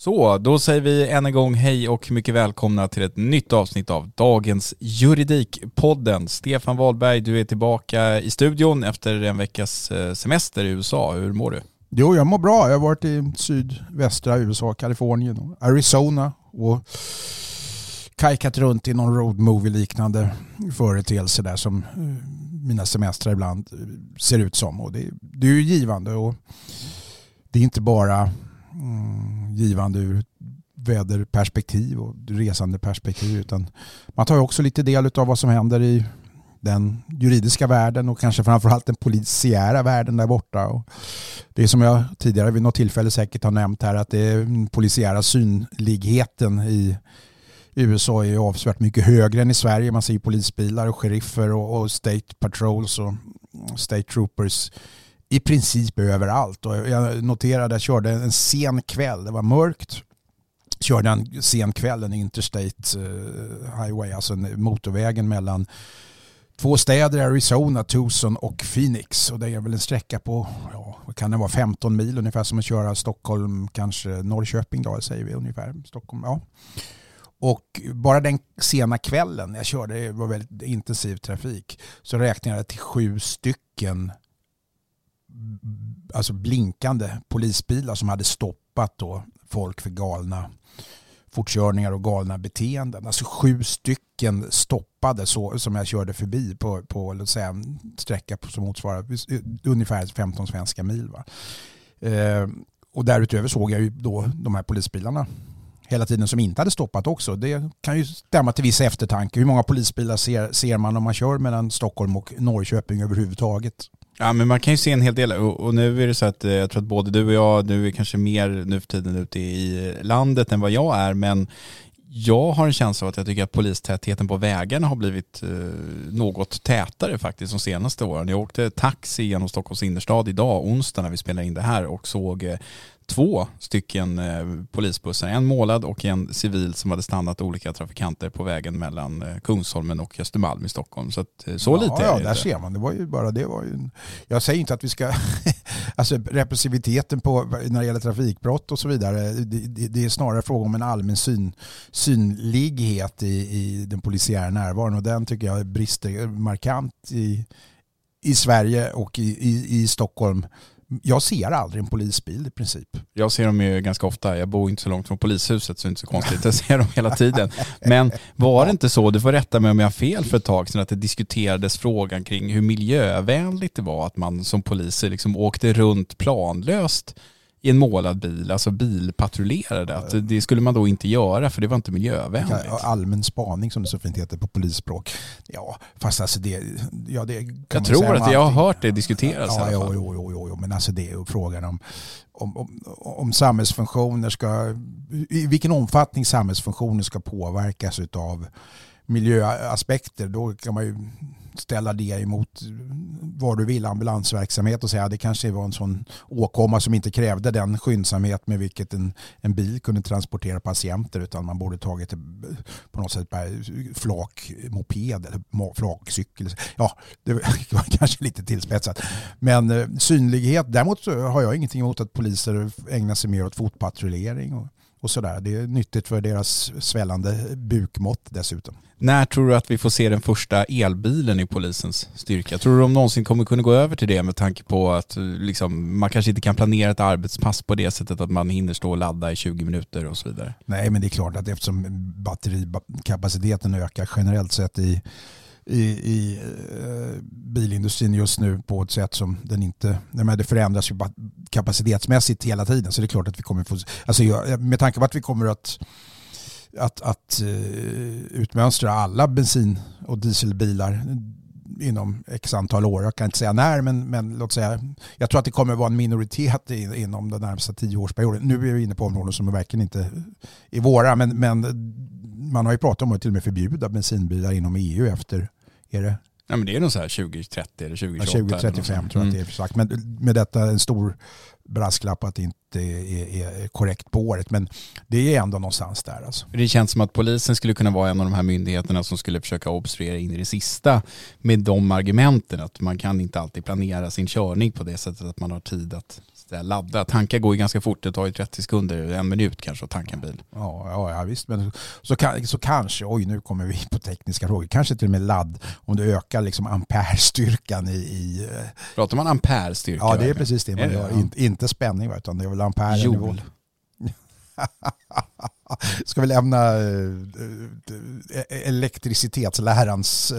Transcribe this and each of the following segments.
Så, då säger vi än en gång hej och mycket välkomna till ett nytt avsnitt av dagens Juridikpodden. Stefan Wahlberg, du är tillbaka i studion efter en veckas eh, semester i USA. Hur mår du? Jo, jag mår bra. Jag har varit i sydvästra USA, Kalifornien och Arizona och kajkat runt i någon roadmovie-liknande företeelse där som eh, mina semestrar ibland eh, ser ut som. Och det, det är ju givande och det är inte bara Mm, givande ur väderperspektiv och resandeperspektiv utan man tar också lite del av vad som händer i den juridiska världen och kanske framförallt den polisiära världen där borta. Och det är som jag tidigare vid något tillfälle säkert har nämnt här att det är den polisiära synligheten i USA är avsevärt mycket högre än i Sverige. Man ser polisbilar och sheriffer och, och state patrols och state troopers i princip överallt. Och jag noterade, att jag körde en sen kväll, det var mörkt. Körde en sen kväll, en interstate eh, highway, alltså motorvägen mellan två städer i Arizona, Tucson och Phoenix. Och det är väl en sträcka på, ja, vad kan det vara, 15 mil ungefär som att köra Stockholm, kanske Norrköping då, säger vi ungefär. Stockholm, ja. Och bara den sena kvällen jag körde, det var väldigt intensiv trafik, så räknade jag till sju stycken alltså blinkande polisbilar som hade stoppat då folk för galna fortkörningar och galna beteenden. Alltså sju stycken stoppade så, som jag körde förbi på, på låt säga, en sträcka som motsvarar ungefär 15 svenska mil. Va? Eh, och därutöver såg jag ju då de här polisbilarna hela tiden som inte hade stoppat också. Det kan ju stämma till viss eftertanke. Hur många polisbilar ser, ser man om man kör mellan Stockholm och Norrköping överhuvudtaget? Ja men man kan ju se en hel del och, och, nu är det så att eh, jag tror att både du och jag, du är kanske mer nu för tiden ute i landet än vad jag är men jag har en känsla av att jag tycker att polistätheten på vägarna har blivit eh, något tätare faktiskt de senaste åren. Jag åkte taxi genom Stockholms innerstad idag, onsdag när vi spelade in det här och såg eh, två stycken eh, polisbussar, en målad och en civil som hade stannat olika trafikanter på vägen mellan eh, Kungsholmen och Östermalm i Stockholm. Så, att, eh, så ja, lite Ja, där ser man. Det var ju bara det. Var ju, jag säger inte att vi ska, alltså repressiviteten på, när det gäller trafikbrott och så vidare, det, det, det är snarare fråga om en allmän syn, synlighet i, i den polisiära närvaron och den tycker jag brister markant i, i Sverige och i, i, i Stockholm jag ser aldrig en polisbil i princip. Jag ser dem ju ganska ofta. Jag bor inte så långt från polishuset så det är inte så konstigt. Jag ser dem hela tiden. Men var det inte så, du får rätta mig om jag har fel för ett tag sedan, att det diskuterades frågan kring hur miljövänligt det var att man som poliser liksom åkte runt planlöst i en målad bil, alltså bilpatrullerade. Att det skulle man då inte göra för det var inte miljövänligt. Allmän spaning som det så fint heter på polisspråk. Ja, fast alltså det... Ja, det jag tror att jag har hört det diskuteras ja, i alla fall. Jo, jo, jo, jo, men alltså det är ju frågan om, om, om, om samhällsfunktioner ska... I vilken omfattning samhällsfunktioner ska påverkas av miljöaspekter. Då kan man ju ställa det emot vad du vill, ambulansverksamhet och säga att det kanske var en sån åkomma som inte krävde den skyndsamhet med vilket en, en bil kunde transportera patienter utan man borde tagit på något sätt flakmoped eller flakcykel. Ja, det var kanske lite tillspetsat. Men eh, synlighet, däremot har jag ingenting emot att poliser ägnar sig mer åt fotpatrullering och och sådär. Det är nyttigt för deras svällande bukmått dessutom. När tror du att vi får se den första elbilen i polisens styrka? Tror du de någonsin kommer kunna gå över till det med tanke på att liksom, man kanske inte kan planera ett arbetspass på det sättet att man hinner stå och ladda i 20 minuter och så vidare? Nej, men det är klart att eftersom batterikapaciteten ökar generellt sett i i, i eh, bilindustrin just nu på ett sätt som den inte, nej det förändras ju kapacitetsmässigt hela tiden så det är klart att vi kommer få, alltså med tanke på att vi kommer att att, att uh, utmönstra alla bensin och dieselbilar inom x antal år. Jag kan inte säga när, men, men låt säga, jag tror att det kommer vara en minoritet inom den närmsta tioårsperioden. Nu är vi inne på områden som verkligen inte är våra, men, men man har ju pratat om att till och med förbjuda bensinbilar inom EU efter, är det? Ja, men det är nog så här 2030 eller 2028. Ja, 2035 tror jag att det är mm. Men med detta en stor brasklapp att det inte är, är, korrekt på året. Men det är ändå någonstans där. Alltså. Det känns som att polisen skulle kunna vara en av de här myndigheterna som skulle försöka obstruera in i det sista med de argumenten att man kan inte alltid planera sin körning på det sättet att man har tid att ladda. Tankar går ju ganska fort, det tar ju 30 sekunder, en minut kanske att tanka en bil. Ja, ja, ja visst, men så, så kanske, oj nu kommer vi på tekniska frågor, kanske till och med ladd om du ökar liksom amperestyrkan i... i eh, Pratar man amperestyrka? Ja, det är precis det man gör, In, inte spänning utan det är väl ampere. Joule. Ska vi lämna eh, eh, elektricitetslärans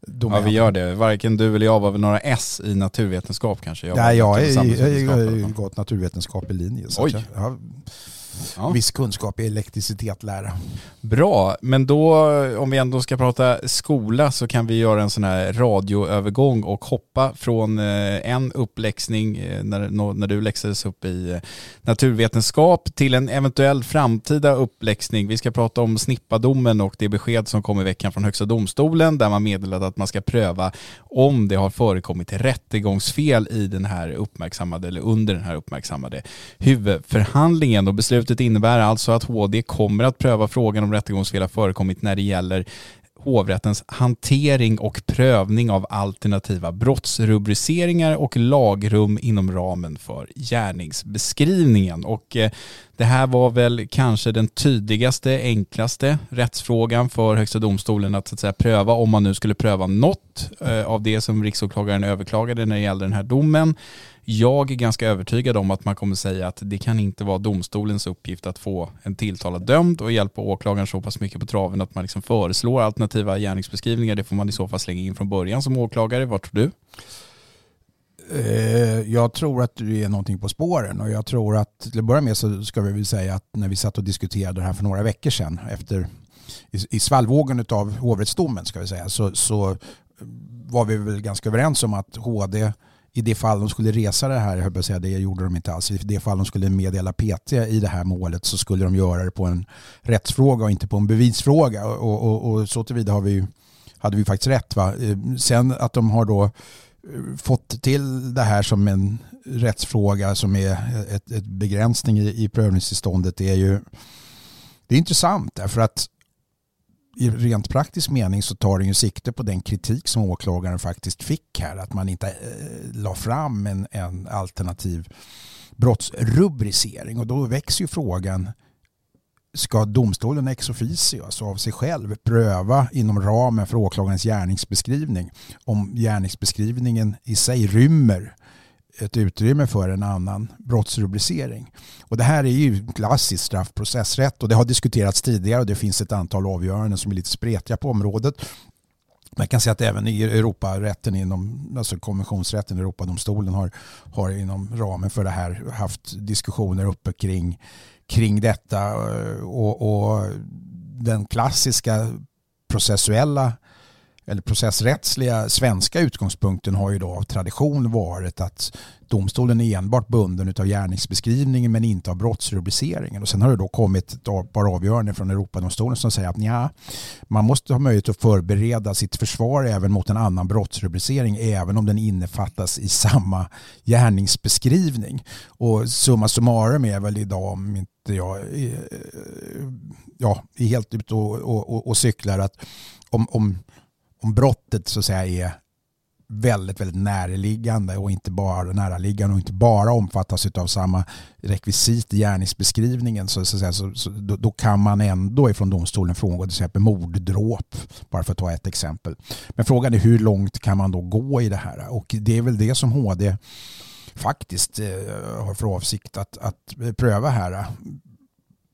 domän? Ja, vi gör det. Varken du eller jag var väl några S i naturvetenskap kanske? Jag Nej, jag har gått naturvetenskaplig linje. Så Oj. Ja. viss kunskap i elektricitet lära. Bra, men då om vi ändå ska prata skola så kan vi göra en sån här radioövergång och hoppa från eh, en uppläxning eh, när, när du läxades upp i eh, naturvetenskap till en eventuell framtida uppläxning. Vi ska prata om snippadomen och det besked som kom i veckan från Högsta domstolen där man meddelade att man ska pröva om det har förekommit rättegångsfel i den här uppmärksammade eller under den här uppmärksammade huvudförhandlingen och beslut Beslutet innebär alltså att HD kommer att pröva frågan om rättegångsfel har förekommit när det gäller hovrättens hantering och prövning av alternativa brottsrubriceringar och lagrum inom ramen för gärningsbeskrivningen. Och eh, det här var väl kanske den tydligaste, enklaste rättsfrågan för Högsta domstolen att, så att säga, pröva om man nu skulle pröva något eh, av det som riksåklagaren överklagade när det gällde den här domen. Jag är ganska övertygad om att man kommer säga att det kan inte vara domstolens uppgift att få en tilltalad dömd och hjälpa åklagaren så pass mycket på traven att man liksom föreslår alternativa gärningsbeskrivningar. Det får man i så fall slänga in från början som åklagare. Vad tror du? Eh, jag tror att du är någonting på spåren och jag tror att till att börja med så ska vi väl säga att när vi satt och diskuterade det här för några veckor sedan efter i, svallvågen av hovrättsdomen ska vi säga så, så var vi väl ganska överens om att HD i det fall de skulle resa det här, jag höll säga det gjorde de inte alls, i det fall de skulle meddela PT i det här målet så skulle de göra det på en rättsfråga och inte på en bevisfråga och, och, och så tillvida har vi, hade vi faktiskt rätt. Va? Eh, sen att de har då eh, fått till det här som en rättsfråga som är ett, ett begränsning i, i prövningstillståndet är ju det är intressant därför att i rent praktisk mening så tar den ju sikte på den kritik som åklagaren faktiskt fick här. Att man inte eh, la fram en, en alternativ brottsrubricering. Och då växer ju frågan ska domstolen ex officio, alltså av sig själv, pröva inom ramen för åklagarens gärningsbeskrivning om gärningsbeskrivningen i sig rymmer ett utrymme för en annan brottsrubricering. Och det här är ju klassisk straffprocessrätt och det har diskuterats tidigare och det finns ett antal avgöranden som är lite spretiga på området. Man kan säga att även i Europarätten, inom, alltså konventionsrätten, Europadomstolen har, har inom ramen för det här haft diskussioner uppe kring, kring detta eh, och, och den klassiska processuella eller processrättsliga svenska utgångspunkten har ju då av tradition varit att domstolen är enbart bunden av gärningsbeskrivningen men inte av brottsrubriceringen. Och sen har det då kommit ett par avgöranden från Europadomstolen som säger att ja, man måste ha möjlighet att förbereda sitt försvar även mot en annan brottsrubricering även om den innefattas i samma gärningsbeskrivning. Och summa summarum är väl idag om inte jag är, ja, är helt ute och, och, och, och cyklar att om, om om brottet så att säga är väldigt, väldigt närliggande och inte bara näraliggande och inte bara omfattas av samma rekvisit i gärningsbeskrivningen så, så, så, så då, då, kan man ändå ifrån domstolen frångå till exempel morddråp bara för att ta ett exempel. Men frågan är hur långt kan man då gå i det här och det är väl det som HD faktiskt eh, har för avsikt att, att pröva här.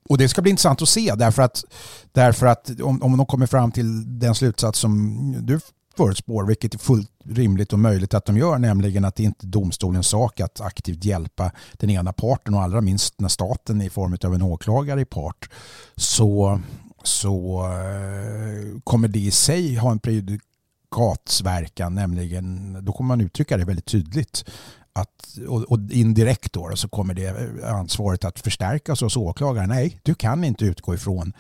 Och det ska bli intressant att se därför att, därför att om, om de kommer fram till den slutsats som du förutspår, vilket är fullt rimligt och möjligt att de gör, nämligen att det inte är domstolens sak att aktivt hjälpa den ena parten och allra minst när staten i form av en åklagare i part, så, så eh, kommer det i sig ha en prejudikatsverkan, nämligen då kommer man uttrycka det väldigt tydligt att, och, och indirekt då så kommer det ansvaret att förstärkas hos åklagaren. Nej, du kan inte utgå ifrån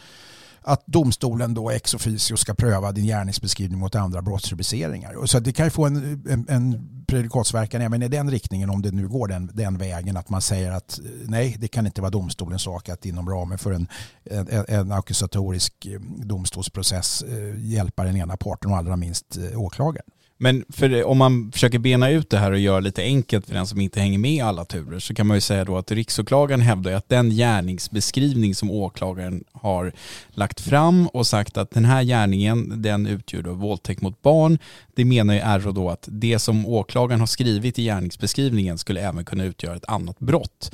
att domstolen då ex officio ska pröva din gärningsbeskrivning mot andra brottsrubriceringar. Så det kan ju få en, en, en prejudikatsverkan även i den riktningen om det nu går den, den vägen att man säger att nej, det kan inte vara domstolens sak att inom ramen för en, en, en ackusatorisk eh, domstolsprocess eh, hjälpa den ena parten och allra minst eh, åklagaren. Men för om man försöker bena ut det här och göra lite enkelt för den som inte hänger med i alla turer så kan man ju säga då att riksåklagaren hävdar att den gärningsbeskrivning som åklagaren har lagt fram och sagt att den här gärningen den utgör då våldtäkt mot barn. Det menar ju RÅ då att det som åklagaren har skrivit i gärningsbeskrivningen skulle även kunna utgöra ett annat brott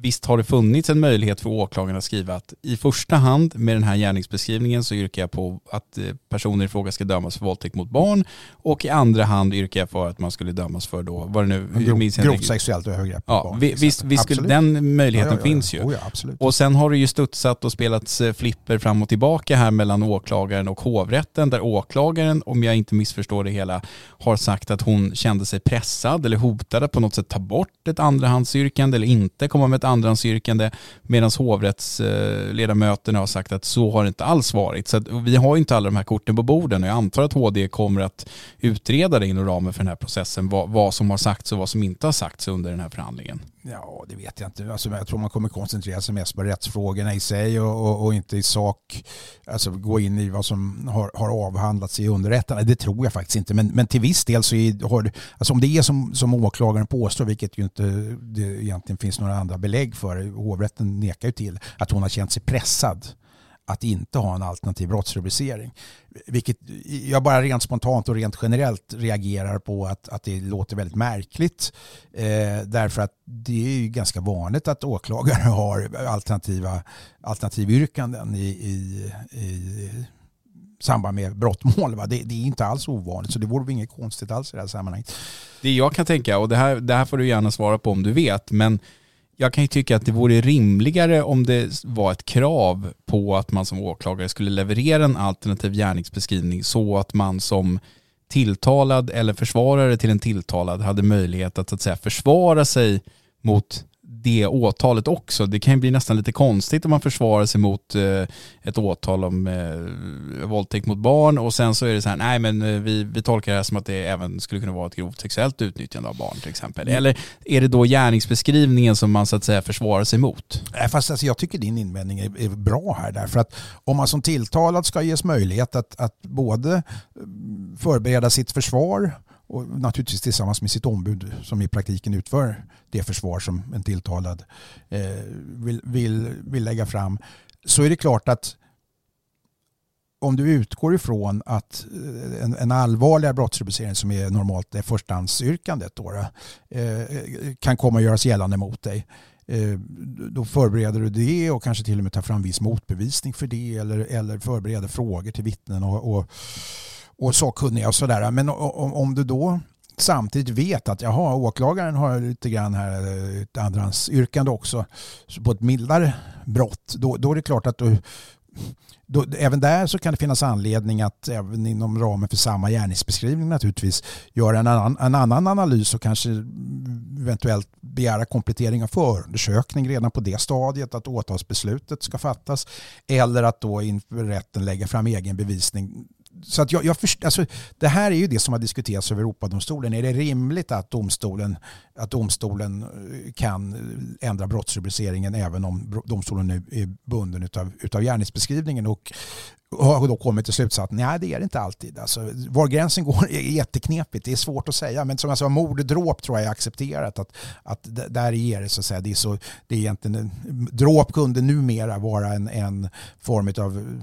visst har det funnits en möjlighet för åklagaren att skriva att i första hand med den här gärningsbeskrivningen så yrkar jag på att eh, personer i fråga ska dömas för våldtäkt mot barn och i andra hand yrkar jag för att man skulle dömas för då, vad det nu Grov, minns Grovt sexuellt övergrepp ja, barn. Visst, visst skulle, den möjligheten ja, ja, finns ju. Oh, och sen har det ju studsat och spelats eh, flipper fram och tillbaka här mellan åklagaren och hovrätten där åklagaren, om jag inte missförstår det hela, har sagt att hon kände sig pressad eller hotad att på något sätt ta bort ett andrahandsyrkande eller inte komma med ett andrahandsyrkande medan hovrättsledamöterna har sagt att så har det inte alls varit. Så vi har inte alla de här korten på borden och jag antar att HD kommer att utreda det inom ramen för den här processen vad, vad som har sagts och vad som inte har sagts under den här förhandlingen. Ja, det vet jag inte. Alltså, jag tror man kommer koncentrera sig mest på rättsfrågorna i sig och, och, och, inte i sak alltså, gå in i vad som har, har avhandlats i underrättarna. Det tror jag faktiskt inte. Men, men till viss del så är, har, alltså, om det är som, som åklagaren påstår, vilket ju inte det egentligen finns några andra belägg för, hovrätten nekar ju till att hon har känt sig pressad att inte ha en alternativ brottsrubricering. Vilket jag bara rent spontant och rent generellt reagerar på att, att det låter väldigt märkligt. Eh, därför att det är ju ganska vanligt att åklagare har alternativa alternativyrkanden i, i, i samband med brottmål. Va? Det, det, är inte alls ovanligt så det vore inget konstigt alls i det här sammanhanget. Det jag kan tänka, och det här, det här får du gärna svara på om du vet, men jag kan ju tycka att det vore rimligare om det var ett krav på att man som åklagare skulle leverera en alternativ gärningsbeskrivning så att man som tilltalad eller försvarare till en tilltalad hade möjlighet att, så att säga, försvara sig mot det åtalet också. Det kan ju bli nästan lite konstigt om man försvarar sig mot eh, ett åtal om eh, våldtäkt mot barn och sen så är det så här, nej men eh, vi, vi tolkar det här som att det även skulle kunna vara ett grovt sexuellt utnyttjande av barn till exempel. Mm. Eller är det då gärningsbeskrivningen som man så att säga försvarar sig mot? Nej, fast alltså, jag tycker din invändning är, är bra här därför att om man som tilltalad ska ges möjlighet att, att både förbereda sitt försvar och naturligtvis tillsammans med sitt ombud som i praktiken utför det försvar som en tilltalad eh, vill, vill, vill lägga fram. Så är det klart att om du utgår ifrån att eh, en, en allvarligare brottsrubricering som är normalt det förstahandsyrkandet då, eh, kan komma att göras gällande mot dig eh, då förbereder du det och kanske till och med tar fram viss motbevisning för det eller, eller förbereder frågor till vittnen och, och, och sakkunniga och sådär. Men om, om du då samtidigt vet att jaha, åklagaren har lite grann här ett andrahandsyrkande också på ett mildare brott, då, då är det klart att du då, även där så kan det finnas anledning att även inom ramen för samma gärningsbeskrivning naturligtvis göra en annan, en annan analys och kanske eventuellt begära komplettering av förundersökning redan på det stadiet att åtalsbeslutet ska fattas eller att då inför rätten lägga fram egen bevisning så att jag, jag först, alltså, det här är ju det som har diskuterats över Europadomstolen. Är det rimligt att domstolen, att domstolen eh, kan eh, ändra brottsrubriceringen även om domstolen nu är bunden utav, utav gärningsbeskrivningen? Och har då kommit till slutsatsen, nej det är det inte alltid. Alltså, var gränsen går är jätteknepigt, det är svårt att säga. Men som jag sa, mord och dråp tror jag är accepterat. Att, att där är det så att säga, det är, så, det är egentligen, dråp kunde numera vara en, en form av,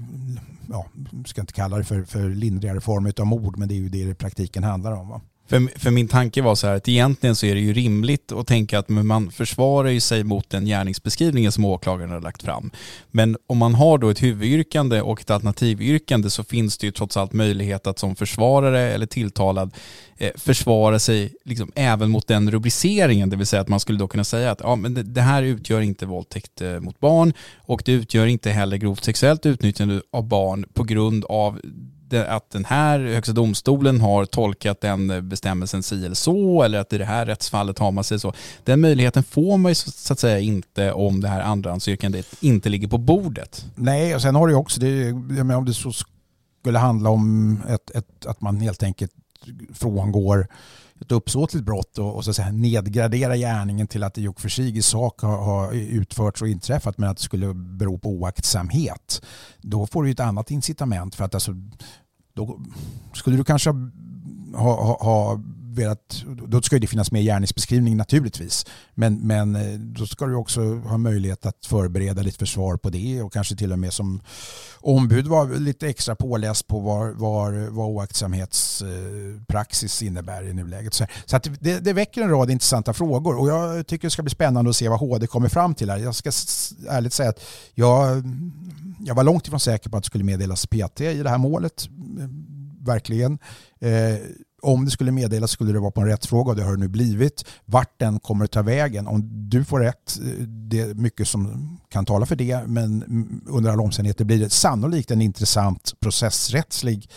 ja, ska inte kalla det för, för lindrigare form av mord, men det är ju det det i praktiken handlar om. Va? För, för min tanke var så här att egentligen så är det ju rimligt att tänka att man försvarar ju sig mot den gärningsbeskrivningen som åklagaren har lagt fram. Men om man har då ett huvudyrkande och ett alternativyrkande så finns det ju trots allt möjlighet att som försvarare eller tilltalad eh, försvara sig liksom även mot den rubriceringen. Det vill säga att man skulle då kunna säga att ja, men det, det här utgör inte våldtäkt eh, mot barn och det utgör inte heller grovt sexuellt utnyttjande av barn på grund av att den här högsta domstolen har tolkat den bestämmelsen si eller så eller att i det här rättsfallet har man sig så. Den möjligheten får man ju så att säga inte om det här andrahandsyrkandet inte ligger på bordet. Nej, och sen har du också, det, om det så skulle handla om ett, ett, att man helt enkelt frångår ett uppsåtligt brott och, och så att säga, nedgradera gärningen till att det i och för sig i sak har, har utförts och inträffat men att det skulle bero på oaktsamhet. Då får du ett annat incitament för att alltså, då skulle du kanske ha, ha, ha velat, då ska det finnas med i gärningsbeskrivningen naturligtvis. Men, men eh, då ska du också ha möjlighet att förbereda ditt försvar på det och kanske till och med som ombud vara lite extra påläst på vad, var, vad oaktsamhetspraxis innebär i nuläget. Så, så att det, det väcker en rad intressanta frågor och jag tycker det ska bli spännande att se vad HD kommer fram till här. Jag ska ärligt säga att jag, jag var långt ifrån säker på att det skulle meddelas PT i det här målet. Eh, verkligen. Eh, om det skulle meddelas skulle det vara på en rättsfråga och det har det nu blivit. Vart den kommer att ta vägen, om du får rätt, eh, det är mycket som kan tala för det, men mm, under alla omständigheter blir det sannolikt en intressant processrättslig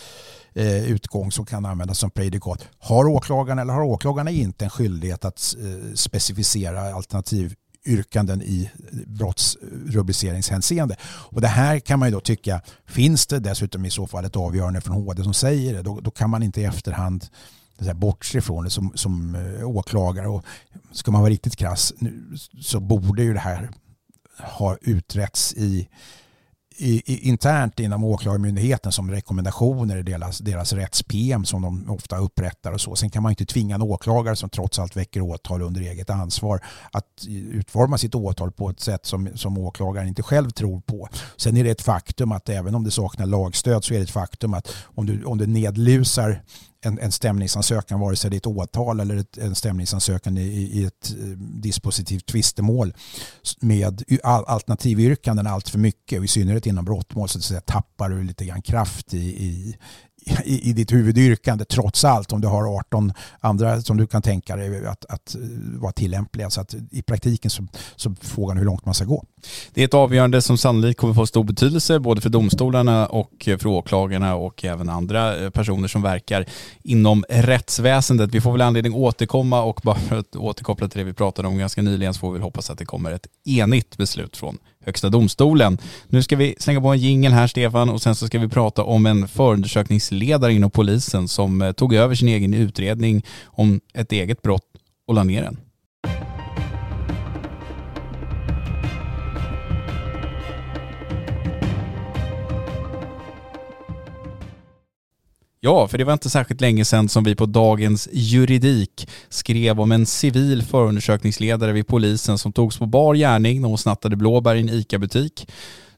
eh, utgång som kan användas som prejudikat. Har åklagaren eller har åklagarna inte en skyldighet att eh, specificera alternativ yrkanden i brottsrubriceringshänseende. Och det här kan man ju då tycka, finns det dessutom i så fall ett avgörande från HD som säger det, då, då kan man inte i efterhand bortse ifrån det som, som eh, åklagare. Och ska man vara riktigt krass så borde ju det här ha utretts i i, internt inom åklagarmyndigheten som rekommendationer i deras, deras rätts-PM som de ofta upprättar och så. Sen kan man inte tvinga en åklagare som trots allt väcker åtal under eget ansvar att utforma sitt åtal på ett sätt som, som åklagaren inte själv tror på. Sen är det ett faktum att även om det saknar lagstöd så är det ett faktum att om du, om du nedlusar en, en stämningsansökan, vare sig det är ett åtal eller ett, en stämningsansökan i, i ett eh, dispositivt tvistemål med alternativyrkanden allt för mycket och i synnerhet inom brottmål så att säga, tappar du lite grann kraft i, i, i, i ditt huvudyrkande trots allt om du har 18 andra som du kan tänka dig att, att vara tillämpliga. Så att i praktiken så, så frågan hur långt man ska gå. Det är ett avgörande som sannolikt kommer få stor betydelse både för domstolarna och för åklagarna och även andra eh, personer som verkar inom rättsväsendet. Vi får väl anledning att återkomma och bara för att återkoppla till det vi pratade om ganska nyligen så får vi hoppas att det kommer ett enigt beslut från Högsta domstolen. Nu ska vi slänga på en jingel här Stefan och sen så ska vi prata om en förundersökningsledare inom polisen som eh, tog över sin egen utredning om ett eget brott och la ner den. Ja, för det var inte särskilt länge sedan som vi på Dagens Juridik skrev om en civil förundersökningsledare vid polisen som togs på bar gärning när hon snattade blåbär i en ICA-butik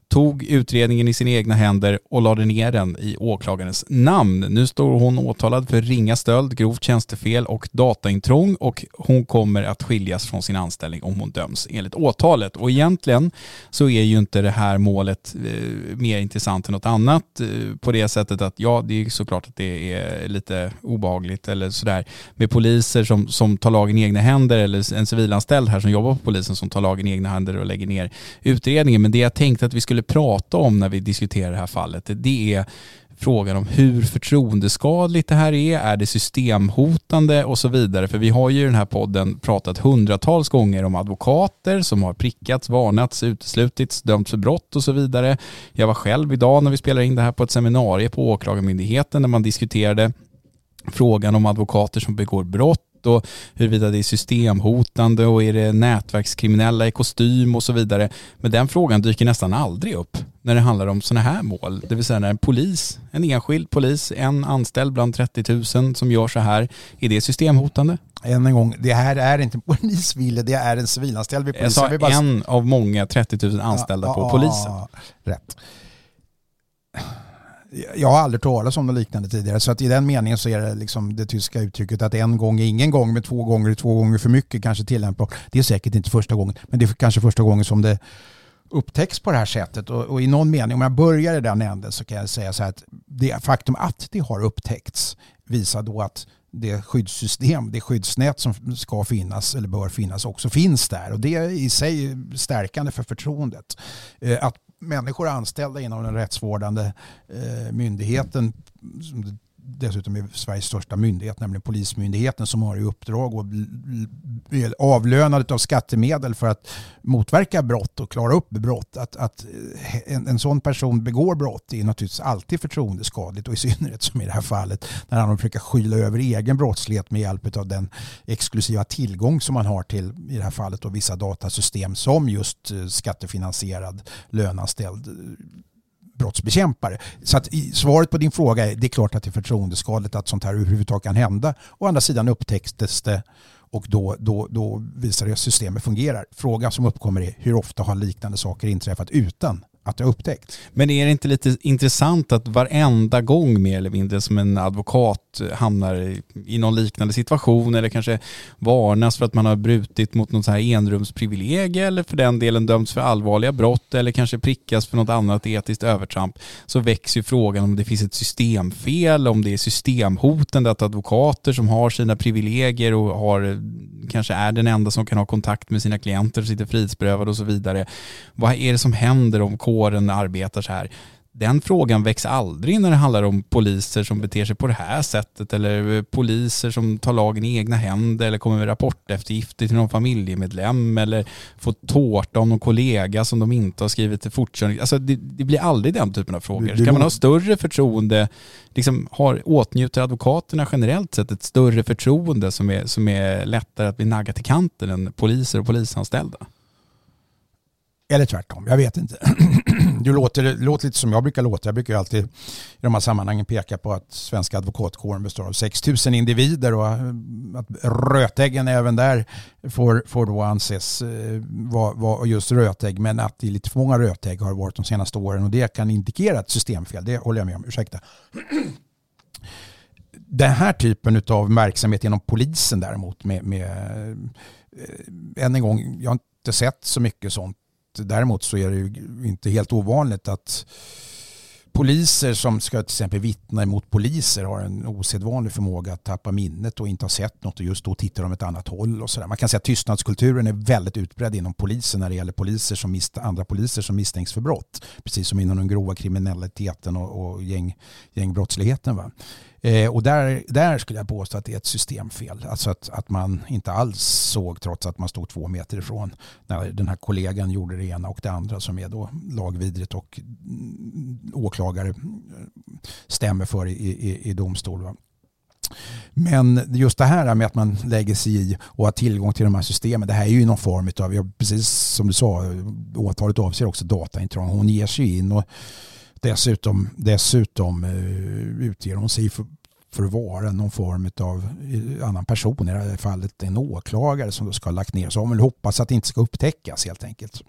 tog utredningen i sina egna händer och lade ner den i åklagarens namn. Nu står hon åtalad för ringa stöld, grovt tjänstefel och dataintrång och hon kommer att skiljas från sin anställning om hon döms enligt åtalet. Och egentligen så är ju inte det här målet eh, mer intressant än något annat eh, på det sättet att ja, det är såklart att det är lite obehagligt eller sådär med poliser som, som tar lagen i egna händer eller en civilanställd här som jobbar på polisen som tar lagen i egna händer och lägger ner utredningen. Men det jag tänkte att vi skulle prata om när vi diskuterar det här fallet, det är frågan om hur förtroendeskadligt det här är, är det systemhotande och så vidare. För vi har ju i den här podden pratat hundratals gånger om advokater som har prickats, varnats, uteslutits, dömts för brott och så vidare. Jag var själv idag när vi spelade in det här på ett seminarium på Åklagarmyndigheten där man diskuterade frågan om advokater som begår brott och huruvida det är systemhotande och är det nätverkskriminella i kostym och så vidare. Men den frågan dyker nästan aldrig upp när det handlar om sådana här mål. Det vill säga när en polis, en enskild polis, en anställd bland 30 000 som gör så här, är det systemhotande? Än en gång, det här är inte polisville, det är en civilanställd vid polisen. Jag sa bara... en av många 30 000 anställda ja, på ja, polisen. Rätt jag har aldrig talat om något liknande tidigare. Så att i den meningen så är det liksom det tyska uttrycket att en gång är ingen gång, men två gånger är två gånger för mycket kanske tillämpbart. Det är säkert inte första gången, men det är kanske första gången som det upptäcks på det här sättet. Och, och i någon mening, om jag börjar i den änden så kan jag säga så här att det faktum att det har upptäckts visar då att det skyddssystem, det skyddsnät som ska finnas eller bör finnas också finns där. Och det är i sig stärkande för förtroendet. Eh, att människor anställda inom den rättsvårdande eh, myndigheten som dessutom är Sveriges största myndighet, nämligen Polismyndigheten som har i uppdrag och är avlönad av skattemedel för att motverka brott och klara upp brott. Att, att eh, en, en sån person begår brott är naturligtvis alltid förtroendeskadligt och i synnerhet som i det här fallet när han försöker skyla över egen brottslighet med hjälp av den exklusiva tillgång som man har till i det här fallet och vissa datasystem som just eh, skattefinansierad löneanställd eh, brottsbekämpare. Så att svaret på din fråga är det är klart att det är förtroendeskadligt att sånt här överhuvudtaget kan hända. Å andra sidan upptäcktes det och då, då, då visar det att systemet fungerar. Frågan som uppkommer är hur ofta har liknande saker inträffat utan att det har upptäckts. Men är det inte lite intressant att varenda gång mer eller mindre som en advokat hamnar i någon liknande situation eller kanske varnas för att man har brutit mot något så här enrumsprivilegie eller för den delen dömts för allvarliga brott eller kanske prickas för något annat etiskt övertramp så växer ju frågan om det finns ett systemfel, om det är systemhotande att advokater som har sina privilegier och har, kanske är den enda som kan ha kontakt med sina klienter och sitter frihetsberövade och så vidare. Vad är det som händer om kåren arbetar så här. Den frågan väcks aldrig när det handlar om poliser som beter sig på det här sättet eller poliser som tar lagen i egna händer eller kommer med rapporteftergifter till någon familjemedlem eller får tårta om någon kollega som de inte har skrivit till fortkörning. Alltså det, det, blir aldrig den typen av frågor. Ska man ha större förtroende, liksom har, åtnjuter advokaterna generellt sett ett större förtroende som är, som är lättare att bli naggat i kanten än poliser och polisanställda? Eller tvärtom, jag vet inte. Du låter, det låter lite som jag brukar låta. Jag brukar ju alltid i de här sammanhangen peka på att svenska advokatkåren består av 6 000 individer och eh, att rötäggen även där får, får då anses eh, vara var just rötägg. Men att det är lite för många rötägg har varit de senaste åren och det kan indikera ett systemfel. Det håller jag med om. Ursäkta. Den här typen av verksamhet inom polisen däremot med, med eh, än en gång, jag har inte sett så mycket sånt däremot så är det ju inte helt ovanligt att poliser som ska till exempel vittna emot poliser har en osedvanlig förmåga att tappa minnet och inte ha sett något och just då tittar de ett annat håll och sådär. Man kan säga att tystnadskulturen är väldigt utbredd inom polisen när det gäller poliser som andra poliser som misstänks för brott. Precis som inom den grova kriminaliteten och, och gäng, gängbrottsligheten. Va? Eh, och där, där skulle jag påstå att det är ett systemfel. Alltså att, att man inte alls såg trots att man stod två meter ifrån när den här kollegan gjorde det ena och det andra som är då lagvidrigt och mm, åklagare eh, stämmer för i, i, i domstol. Va? Men just det här med att man lägger sig i och har tillgång till de här systemen. Det här är ju någon form av, precis som du sa, åtalet avser också dataintrång. Hon ger sig in och dessutom, dessutom uh, utger hon sig för, för att vara någon form av eh, annan person, i det här fallet en åklagare som då ska ha lagt ner. Så hon vill hoppas att det inte ska upptäckas helt enkelt.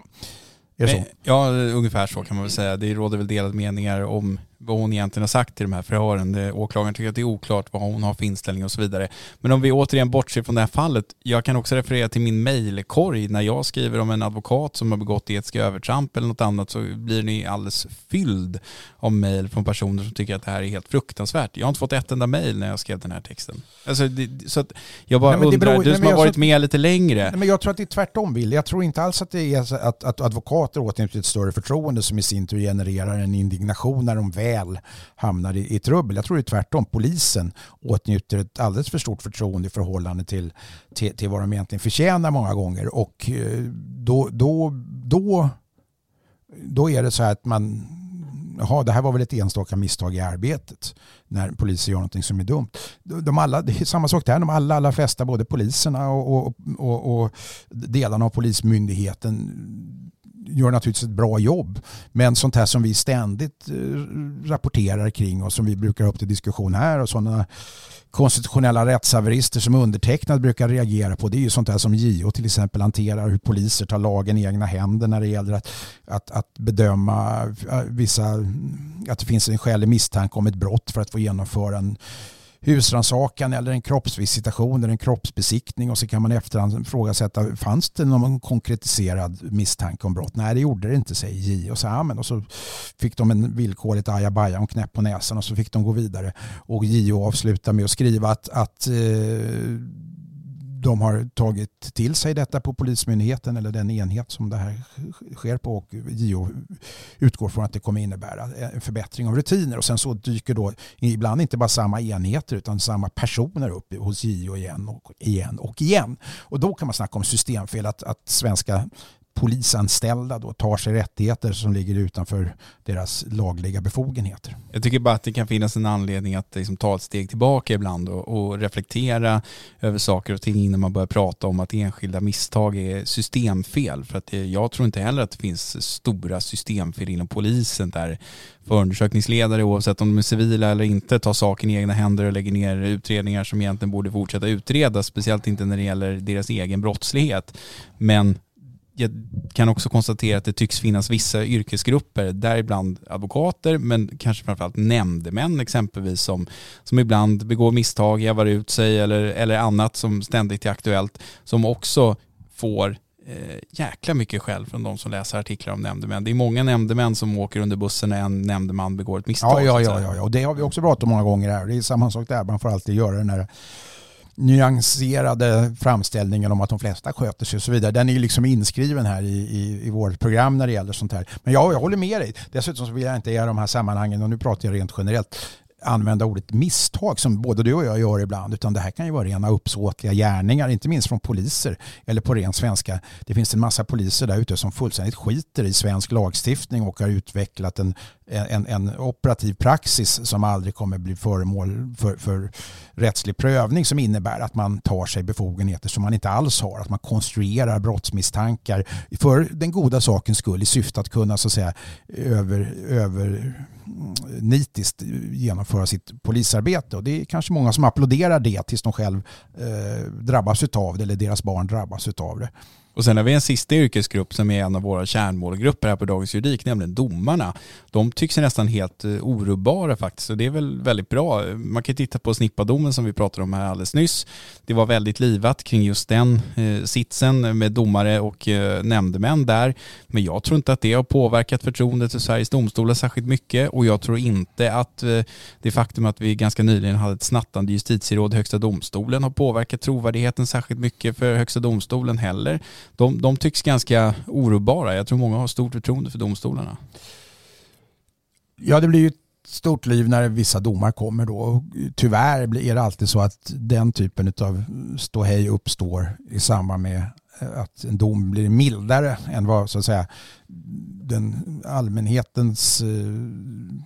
Är det så? Ja, ungefär så kan man väl säga. Det råder väl delade meningar om vad hon egentligen har sagt i de här förhören. Det, åklagaren tycker att det är oklart vad hon har för inställning och så vidare. Men om vi återigen bortser från det här fallet, jag kan också referera till min mejlkorg när jag skriver om en advokat som har begått etiska övertramp eller något annat så blir ni alldeles fylld av mejl från personer som tycker att det här är helt fruktansvärt. Jag har inte fått ett enda mejl när jag skrev den här texten. Alltså, det, så att jag bara Nej, undrar, beror, du som har varit med lite längre. Nej, men jag tror att det är tvärtom, Bill. Jag tror inte alls att det är att, att advokater åtnjuter ett större förtroende som i sin tur genererar en indignation när de väl hamnar i, i trubbel. Jag tror det är tvärtom. Polisen åtnjuter ett alldeles för stort förtroende i förhållande till, till, till vad de egentligen förtjänar många gånger. Och eh, då, då, då, då är det så här att man jaha, det här var väl ett enstaka misstag i arbetet när poliser gör någonting som är dumt. De alla, det är samma sak där, de alla, alla flesta, både poliserna och, och, och, och delarna av polismyndigheten gör naturligtvis ett bra jobb. Men sånt här som vi ständigt eh, rapporterar kring och som vi brukar ha upp till diskussion här och sådana konstitutionella rättshaverister som undertecknad brukar reagera på det är ju sånt här som JO till exempel hanterar hur poliser tar lagen i egna händer när det gäller att, att, att bedöma eh, vissa, att det finns en skälig misstanke om ett brott för att få genomföra en husrannsakan eller en kroppsvisitation eller en kroppsbesiktning. Och så kan man efterhand ifrågasätta fanns det någon konkretiserad misstanke om brott? Nej det gjorde det inte säger J. Och så, ja, men, och så fick de en villkorligt ajabaja och knäpp på näsan och så fick de gå vidare. Och JO avslutar med att skriva att, att eh, de har tagit till sig detta på Polismyndigheten eller den enhet som det här sker på och JO utgår från att det kommer innebära en förbättring av rutiner och sen så dyker då ibland inte bara samma enheter utan samma personer upp hos JO igen och igen och igen. Och då kan man snacka om systemfel att, att svenska polisanställda då tar sig rättigheter som ligger utanför deras lagliga befogenheter. Jag tycker bara att det kan finnas en anledning att liksom ta ett steg tillbaka ibland och, och, reflektera över saker och ting innan man börjar prata om att enskilda misstag är systemfel. För att det, jag tror inte heller att det finns stora systemfel inom polisen där förundersökningsledare oavsett om de är civila eller inte tar saken i egna händer och lägger ner utredningar som egentligen borde fortsätta utredas, speciellt inte när det gäller deras egen brottslighet. Men jag kan också konstatera att det tycks finnas vissa yrkesgrupper, däribland advokater, men kanske framförallt nämndemän exempelvis, som, som ibland begår misstag, jävar ut sig eller, eller annat som ständigt är aktuellt, som också får eh, jäkla mycket skäll från de som läser artiklar om nämndemän. Det är många nämndemän som åker under bussen när en nämndeman begår ett misstag. Ja, ja, ja, ja, och det har vi också pratat om många gånger här. Det är samma sak där, man får alltid göra den här nyanserade framställningen om att de flesta sköter sig och så vidare. Den är ju liksom inskriven här i, i, i vårt program när det gäller sånt här. Men ja, jag håller med dig. Dessutom så vill jag inte i de här sammanhangen, och nu pratar jag rent generellt, använda ordet misstag som både du och jag gör ibland utan det här kan ju vara rena uppsåtliga gärningar inte minst från poliser eller på ren svenska. Det finns en massa poliser där ute som fullständigt skiter i svensk lagstiftning och har utvecklat en, en, en operativ praxis som aldrig kommer bli föremål för, för rättslig prövning som innebär att man tar sig befogenheter som man inte alls har. Att man konstruerar brottsmisstankar för den goda sakens skull i syfte att kunna så att säga över, över mm, nitiskt genomföra sitt polisarbete. Och det är kanske många som applåderar det tills de själv eh, drabbas av det eller deras barn drabbas av det. Och sen har vi en sista yrkesgrupp som är en av våra kärnmålgrupper här på Dagens Juridik, nämligen domarna. De tycks nästan helt eh, orubbara faktiskt och det är väl väldigt bra. Man kan titta på snippadomen som vi pratade om här alldeles nyss. Det var väldigt livat kring just den eh, sitsen med domare och eh, nämndemän där. Men jag tror inte att det har påverkat förtroendet för Sveriges domstolar särskilt mycket och jag tror inte att eh, det faktum att vi ganska nyligen hade ett snattande justitieråd i Högsta domstolen har påverkat trovärdigheten särskilt mycket för Högsta domstolen heller de, de tycks ganska orubbara. Jag tror många har stort förtroende för domstolarna. Ja, det blir ju ett stort liv när vissa domar kommer då. Tyvärr är det alltid så att den typen av ståhej uppstår i samband med eh, att en dom blir mildare än vad så att säga den allmänhetens eh,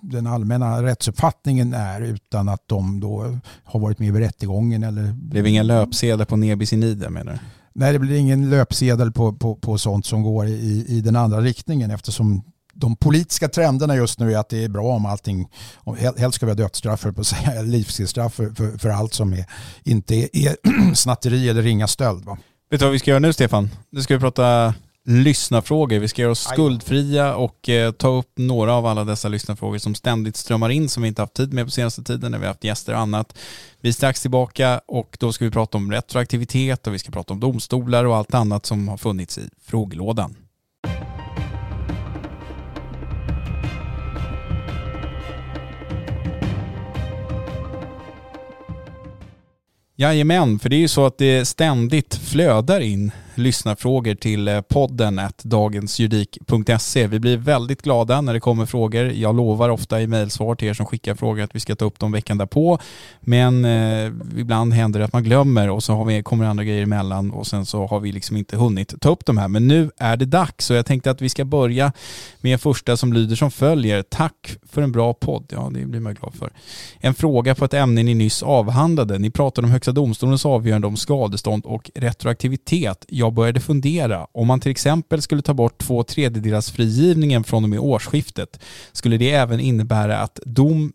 den allmänna rättsuppfattningen är utan att de då har varit med vid rättegången eller... Blev inga löpsedlar på Nebisinida menar du? Nej, det blir ingen löpsedel på, på, på sånt som går i, i den andra riktningen eftersom de politiska trenderna just nu är att det är bra om allting, helst ska vi ha dödsstraff på att säga, livstidsstraff för, för, för, allt som är, inte är snatteri eller ringa stöld. Va? Vet du vad vi ska göra nu Stefan? Nu ska vi prata lyssnarfrågor. Vi ska göra oss skuldfria och eh, ta upp några av alla dessa lyssnarfrågor som ständigt strömmar in som vi inte haft tid med på senaste tiden när vi har haft gäster och annat. Vi är strax tillbaka och då ska vi prata om retroaktivitet och vi ska prata om domstolar och allt annat som har funnits i frågelådan. Jajamän, för det är ju så att det ständigt flödar in lyssnarfrågor till eh, podden att dagensjuridik.se. Vi blir väldigt glada när det kommer frågor. Jag lovar ofta i mejlsvar till er som skickar frågor att vi ska ta upp dem veckan därpå. Men eh, ibland händer det att man glömmer och så har vi, kommer andra grejer emellan och sen så har vi liksom inte hunnit ta upp de här. Men nu är det dags och jag tänkte att vi ska börja med första som lyder som följer. Tack för en bra podd. Ja, det blir man glad för. En fråga på ett ämne ni nyss avhandlade. Ni pratade om Högsta domstolens avgörande om skadestånd och retroaktivitet jag började fundera. Om man till exempel skulle ta bort två tredjedelars frigivningen från och med årsskiftet, skulle det även innebära att dom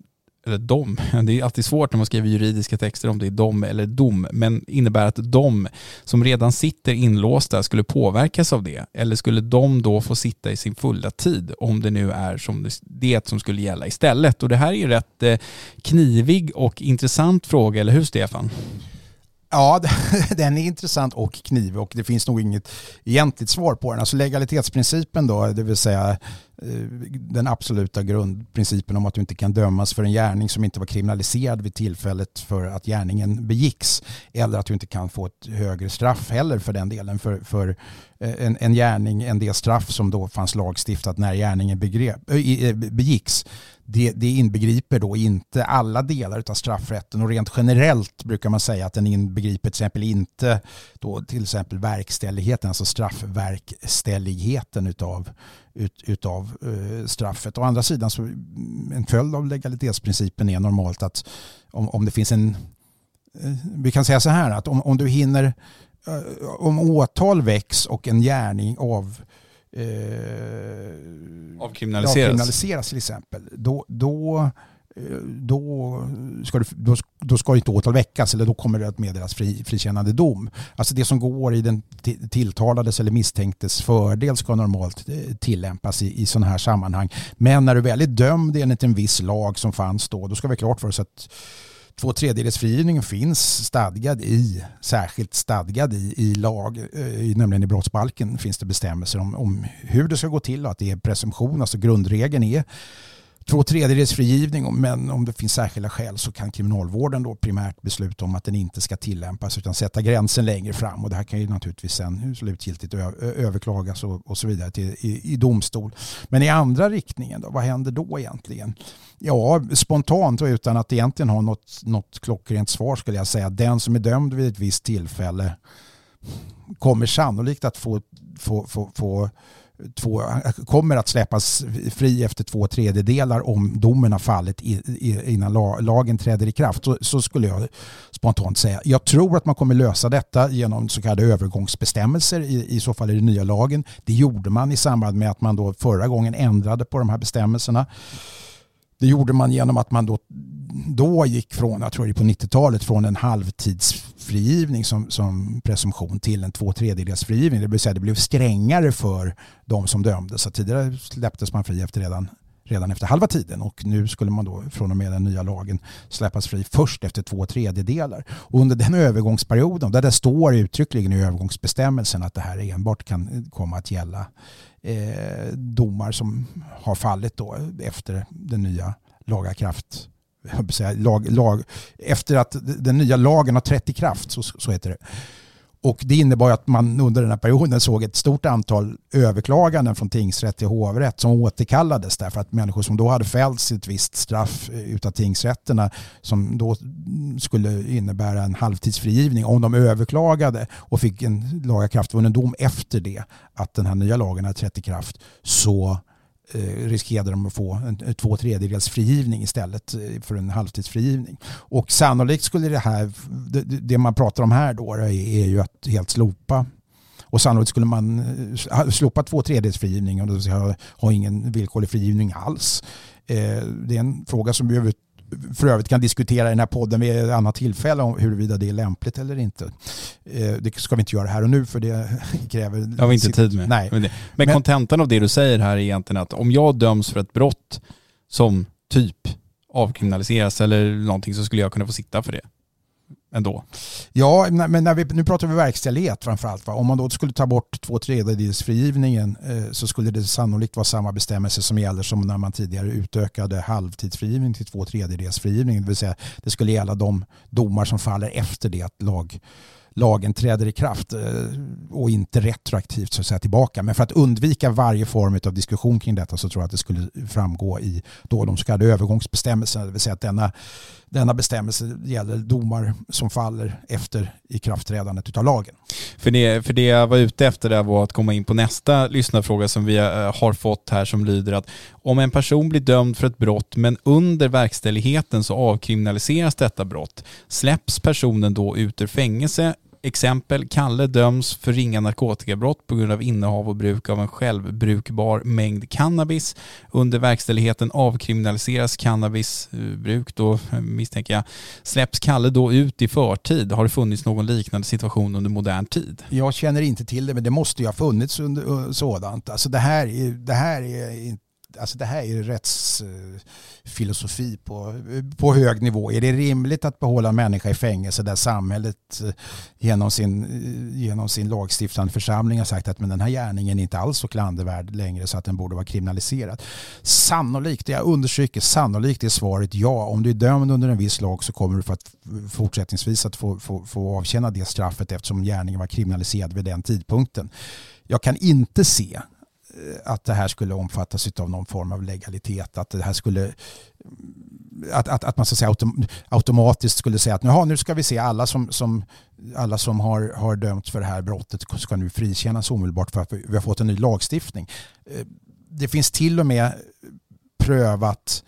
eller dom, det är alltid svårt när man skriver juridiska texter om det är dom eller dom, men innebär att de som redan sitter inlåsta skulle påverkas av det? Eller skulle de då få sitta i sin fulla tid om det nu är som det som skulle gälla istället? Och det här är ju rätt eh, knivig och intressant fråga, eller hur Stefan? Ja, den är intressant och knivig och det finns nog inget egentligt svar på den. Alltså legalitetsprincipen då, det vill säga eh, den absoluta grundprincipen om att du inte kan dömas för en gärning som inte var kriminaliserad vid tillfället för att gärningen begicks. Eller att du inte kan få ett högre straff heller för den delen för, för eh, en, en gärning än det straff som då fanns lagstiftat när gärningen begrepp, äh, eh, begicks. Det, det inbegriper då inte alla delar av straffrätten och rent generellt brukar man säga att den inbegriper till exempel inte då till exempel verkställigheten, alltså straffverkställigheten utav ut, utav uh, straffet. Å andra sidan så en följd av legalitetsprincipen är normalt att om, om det finns en uh, vi kan säga så här att om, om du hinner uh, om åtal väcks och en gärning av eh, avkriminaliseras. avkriminaliseras till exempel då, då då ska, det, då, då ska inte åtal väckas eller då kommer det att meddelas fri, frikännande dom. Alltså det som går i den tilltalades eller misstänktes fördel ska normalt eh, tillämpas i, i sådana här sammanhang. Men när du väl är dömd enligt en viss lag som fanns då, då ska vi klart för oss att två tredjedels frigivning finns stadgad i, särskilt stadgad i, i lag, eh, i, nämligen i brottsbalken finns det bestämmelser om, om hur det ska gå till och att det är presumtion, alltså grundregeln är två tredjedels frigivning men om det finns särskilda skäl så kan kriminalvården då primärt besluta om att den inte ska tillämpas utan sätta gränsen längre fram och det här kan ju naturligtvis sen slutgiltigt överklagas och, och så vidare till, i, i, domstol. Men i andra riktningen då, vad händer då egentligen? Ja, spontant och utan att egentligen ha något, något klockrent svar skulle jag säga den som är dömd vid ett visst tillfälle kommer sannolikt att få, få, få, få två, kommer att släppas fri efter två tredjedelar om domen har fallit innan lagen träder i kraft. Så, så, skulle jag spontant säga. Jag tror att man kommer lösa detta genom så kallade övergångsbestämmelser i, i så fall i den nya lagen. Det gjorde man i samband med att man då förra gången ändrade på de här bestämmelserna. Det gjorde man genom att man då, då gick från, jag tror det på 90-talet, från en halvtidsfrigivning som, som presumtion till en två tredjedels frigivning. Det vill säga det blev strängare för de som dömdes. Så tidigare släpptes man fri efter redan, redan efter halva tiden och nu skulle man då från och med den nya lagen släppas fri först efter två tredjedelar. Och under den övergångsperioden, där det står uttryckligen i övergångsbestämmelsen att det här enbart kan komma att gälla eh, domar som har fallit då efter den nya lagakraft lag, lag, efter att den nya lagen har trätt i kraft, så, så heter det, och det innebar att man under den här perioden såg ett stort antal överklaganden från tingsrätt till hovrätt som återkallades därför att människor som då hade fällts ett visst straff eh, utav tingsrätterna som då skulle innebära en halvtidsfrigivning om de överklagade och fick en lagakraftvunnen dom efter det att den här nya lagen hade trätt i kraft så Eh, riskerade de att få en två tredjedels frigivning istället eh, för en halvtidsfrigivning. Och sannolikt skulle det här, det, man pratar om här då är, ju att helt slopa och sannolikt skulle man eh, slopa två tredjedels frigivning och ha, ha ingen villkorlig frigivning alls. Det är en fråga som behöver för övrigt kan diskutera i den här podden vid ett annat tillfälle om huruvida det är lämpligt eller inte. Eh, det ska vi inte göra här och nu för det kräver... Det har vi inte tid med. Nej. Men kontentan av det du säger här är egentligen att om jag döms för ett brott som typ avkriminaliseras eller någonting så skulle jag kunna få sitta för det ändå. Ja, men när vi, nu pratar vi verkställighet framförallt. Va? Om man då skulle ta bort två tredjedels frigivningen eh, så skulle det sannolikt vara samma bestämmelse som gäller som när man tidigare utökade halvtidsfrigivning till två tredjedels frigivning. Det vill säga det skulle gälla de domar som faller efter det att lag lagen träder i kraft eh, och inte retroaktivt så att säga, tillbaka. Men för att undvika varje form av diskussion kring detta så tror jag att det skulle framgå i då de så kallade övergångsbestämmelserna. Det vill säga att denna, denna bestämmelse gäller domar som faller efter ikraftträdandet av lagen. För det, för det jag var ute efter där var att komma in på nästa lyssnarfråga som vi eh, har fått här som lyder att om en person blir dömd för ett brott men under verkställigheten så avkriminaliseras detta brott, släpps personen då ut ur fängelse Exempel, Kalle döms för ringa narkotikabrott på grund av innehav och bruk av en självbrukbar mängd cannabis. Under verkställigheten avkriminaliseras cannabisbruk då misstänker jag. Släpps Kalle då ut i förtid? Har det funnits någon liknande situation under modern tid? Jag känner inte till det men det måste ju ha funnits under eh, sådant. Alltså det här det här är inte alltså det här är rättsfilosofi på, på hög nivå. Är det rimligt att behålla en människa i fängelse där samhället eh, genom sin, eh, genom sin lagstiftande församling har sagt att men den här gärningen är inte alls så klandervärd längre så att den borde vara kriminaliserad? Sannolikt, jag understryker sannolikt är svaret ja. Om du är dömd under en viss lag så kommer du för att fortsättningsvis att få, få, få avtjäna det straffet eftersom gärningen var kriminaliserad vid den tidpunkten. Jag kan inte se Eh, att det här skulle omfattas av någon form av legalitet. Att det här skulle att, att, att man så att säga autom, automatiskt skulle säga att nu, nu ska vi se alla som, som, alla som har, har dömts för det här brottet ska nu frikännas omedelbart för att vi har fått en ny lagstiftning. Eh, det finns till och med prövat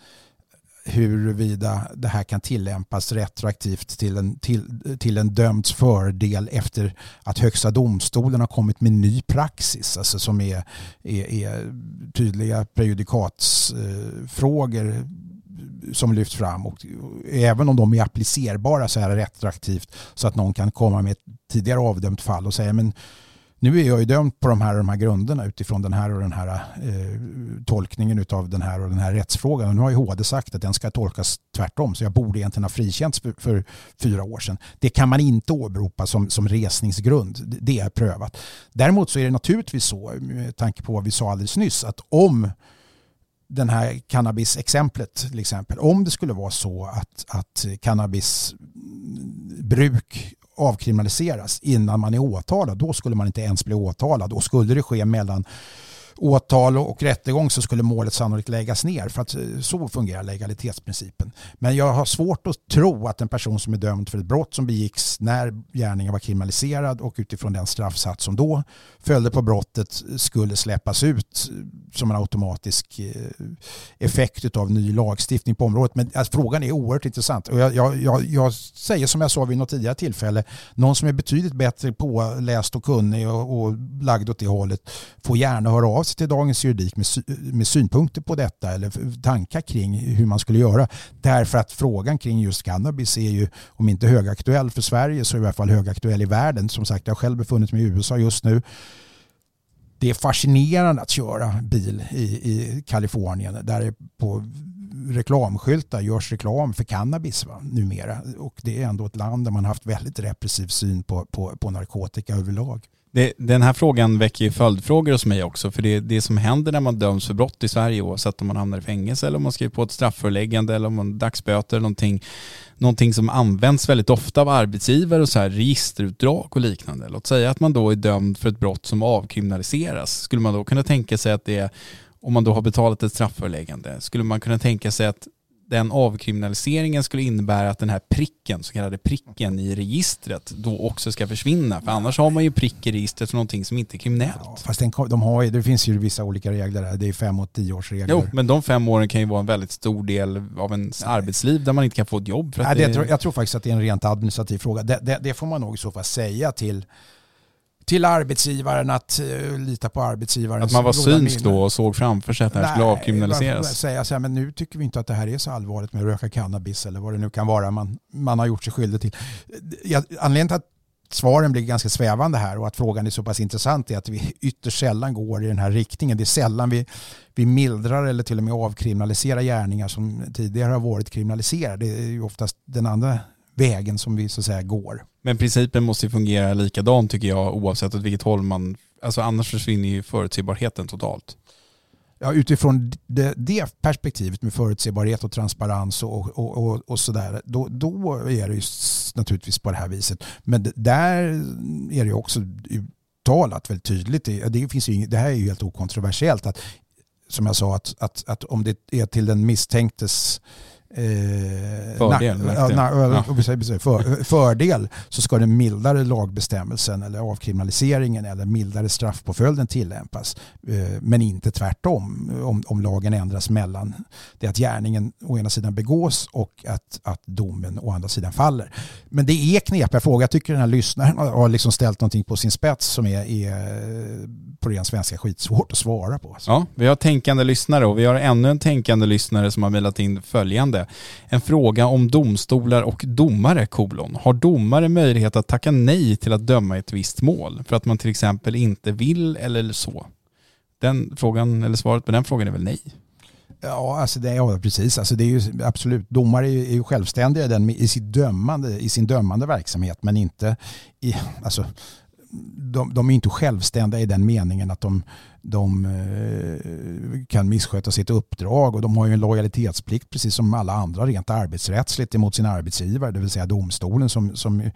huruvida det här kan tillämpas retroaktivt till en, till, till en dömds fördel efter att Högsta domstolen har kommit med ny praxis alltså som är, är, är tydliga prejudikatsfrågor eh, som lyfts fram. Och även om de är applicerbara så här retroaktivt så att någon kan komma med ett tidigare avdömt fall och säga men nu är jag ju dömd på de här, de här grunderna utifrån den här och den här eh, tolkningen av den här och den här rättsfrågan. Och nu har ju HD sagt att den ska tolkas tvärtom så jag borde egentligen ha frikänts för, för fyra år sedan. Det kan man inte åberopa som, som resningsgrund. Det är prövat. Däremot så är det naturligtvis så, med tanke på vad vi sa alldeles nyss, att om den här cannabisexemplet till exempel. Om det skulle vara så att, att cannabisbruk avkriminaliseras innan man är åtalad. Då skulle man inte ens bli åtalad och skulle det ske mellan åtal och rättegång så skulle målet sannolikt läggas ner för att eh, så fungerar legalitetsprincipen. Men jag har svårt att tro att en person som är dömd för ett brott som begicks när gärningen var kriminaliserad och utifrån den straffsats som då följde på brottet skulle släppas ut eh, som en automatisk eh, effekt av ny lagstiftning på området. Men alltså, frågan är oerhört intressant och jag, jag, jag, jag, säger som jag sa vid något tidigare tillfälle, någon som är betydligt bättre påläst och kunnig och, och lagd åt det hållet får gärna höra av sig till Dagens Juridik med, med synpunkter på detta eller tankar kring hur man skulle göra. Därför att frågan kring just cannabis är ju, om inte högaktuell för Sverige så i alla fall högaktuell i världen. Som sagt, jag har själv befunnit mig i USA just nu det är fascinerande att köra bil i, i Kalifornien där det på reklamskyltar görs reklam för cannabis va, numera. Och det är ändå ett land där man haft väldigt repressiv syn på, på, på narkotika överlag. Det, den här frågan väcker ju följdfrågor hos mig också. För det, det som händer när man döms för brott i Sverige oavsett om man hamnar i fängelse eller om man skriver på ett straffföreläggande eller om man dagsböter eller någonting. Någonting som används väldigt ofta av arbetsgivare och så här registerutdrag och liknande. Låt säga att man då är dömd för ett brott som avkriminaliseras. Skulle man då kunna tänka sig att det om man då har betalat ett straffföreläggande, skulle man kunna tänka sig att den avkriminaliseringen skulle innebära att den här pricken, så kallade pricken i registret, då också ska försvinna. För annars har man ju prick i registret för någonting som inte är kriminellt. Ja, fast den, de har ju, det finns ju vissa olika regler där. Det är fem och tioårsregler. Jo, men de fem åren kan ju vara en väldigt stor del av ens Nej. arbetsliv där man inte kan få ett jobb. För Nej, det, det... Jag, tror, jag tror faktiskt att det är en rent administrativ fråga. Det, det, det får man nog i så fall säga till till arbetsgivaren att uh, lita på arbetsgivaren. Att man var synsk då och såg framför sig att det här skulle avkriminaliseras? säga så här, men nu tycker vi inte att det här är så allvarligt med att röka cannabis eller vad det nu kan vara man, man har gjort sig skyldig till. Jag, anledningen till att svaren blir ganska svävande här och att frågan är så pass intressant är att vi ytterst sällan går i den här riktningen. Det är sällan vi, vi mildrar eller till och med avkriminaliserar gärningar som tidigare har varit kriminaliserade. Det är ju oftast den andra vägen som vi så att säga går. Men principen måste ju fungera likadant tycker jag oavsett åt vilket håll man, alltså annars försvinner ju förutsägbarheten totalt. Ja, utifrån det, det perspektivet med förutsägbarhet och transparens och, och, och, och sådär, då, då är det ju naturligtvis på det här viset. Men där är det också uttalat väldigt tydligt, det, finns ju, det här är ju helt okontroversiellt, att som jag sa, att, att, att om det är till den misstänktes Eh, fördel, na, na, ja. för, fördel så ska den mildare lagbestämmelsen eller avkriminaliseringen eller mildare straffpåföljden tillämpas. Eh, men inte tvärtom om, om lagen ändras mellan det att gärningen å ena sidan begås och att, att domen å andra sidan faller. Men det är knepiga frågor. Jag tycker den här lyssnaren har liksom ställt någonting på sin spets som är, är på ren svenska skitsvårt att svara på. Ja, vi har tänkande lyssnare och vi har ännu en tänkande lyssnare som har mejlat in följande. En fråga om domstolar och domare, kolon. Har domare möjlighet att tacka nej till att döma ett visst mål för att man till exempel inte vill eller så? Den frågan, eller svaret på den frågan är väl nej? Ja, alltså det, ja precis. Alltså det är ju absolut, domare är ju, är ju självständiga i, den, i, sitt dömande, i sin dömande verksamhet men inte i, alltså, de, de är inte självständiga i den meningen att de, de eh, kan missköta sitt uppdrag och de har ju en lojalitetsplikt precis som alla andra rent arbetsrättsligt emot sin arbetsgivare, det vill säga domstolen som, som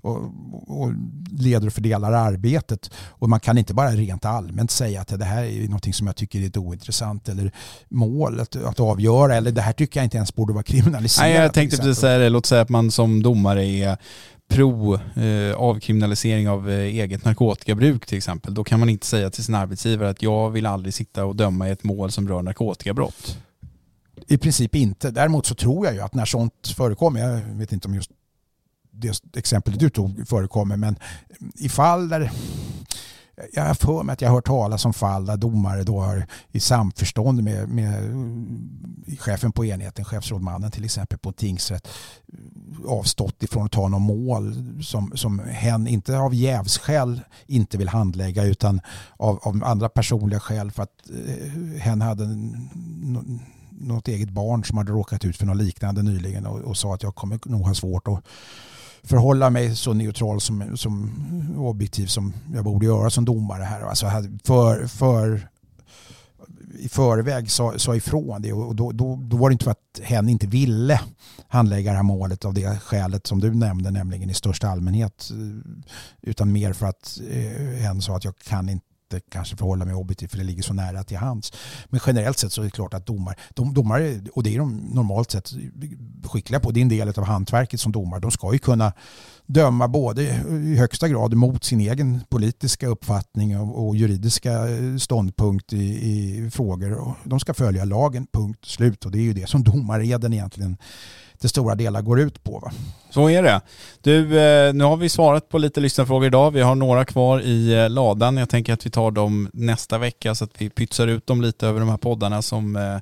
och, och leder och fördelar arbetet. Och man kan inte bara rent allmänt säga att det här är något som jag tycker är ett ointressant eller mål att, att avgöra eller det här tycker jag inte ens borde vara kriminaliserat. Nej, jag tänkte precis säga det, låt säga att man som domare är pro eh, avkriminalisering av eh, eget narkotikabruk till exempel, då kan man inte säga till sin arbetsgivare att jag vill aldrig sitta och döma i ett mål som rör narkotikabrott. I princip inte. Däremot så tror jag ju att när sånt förekommer, jag vet inte om just det exemplet du tog förekommer, men i fall där jag har för mig att jag har hört talas om fall där domare då har i samförstånd med, med eh, chefen på enheten, chefsrådmannen till exempel på tingsrätt avstått ifrån att ta någon mål som, som hen, inte av jävsskäl inte vill handlägga utan av, av andra personliga skäl för att eh, hen hade något eget barn som hade råkat ut för något liknande nyligen och, och sa att jag kommer nog ha svårt att förhålla mig så neutral som, som objektiv som jag borde göra som domare här. Alltså för, för, i förväg sa, sa ifrån det och då, då, då var det inte för att hen inte ville handlägga det här målet av det skälet som du nämnde, nämligen i största allmänhet. Utan mer för att eh, hen sa att jag kan inte inte kanske förhålla mig objektivt för det ligger så nära till hands. Men generellt sett så är det klart att domare, de, domare och det är de normalt sett skickliga på, det är en del av hantverket som domare, de ska ju kunna döma både i högsta grad mot sin egen politiska uppfattning och, och juridiska ståndpunkt i, i frågor. de ska följa lagen, punkt slut. Och det är ju det som domareden egentligen till stora delar går ut på. Va? Så är det. Du, eh, nu har vi svarat på lite lyssnarfrågor idag. Vi har några kvar i eh, ladan. Jag tänker att vi tar dem nästa vecka så att vi pytsar ut dem lite över de här poddarna som eh,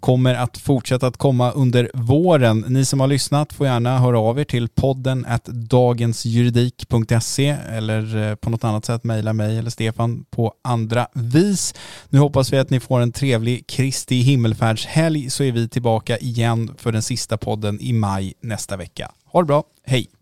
kommer att fortsätta att komma under våren. Ni som har lyssnat får gärna höra av er till podden at dagensjuridik.se eller på något annat sätt mejla mig eller Stefan på andra vis. Nu hoppas vi att ni får en trevlig Kristi himmelfärdshelg så är vi tillbaka igen för den sista podden i maj nästa vecka. Ha det bra, hej!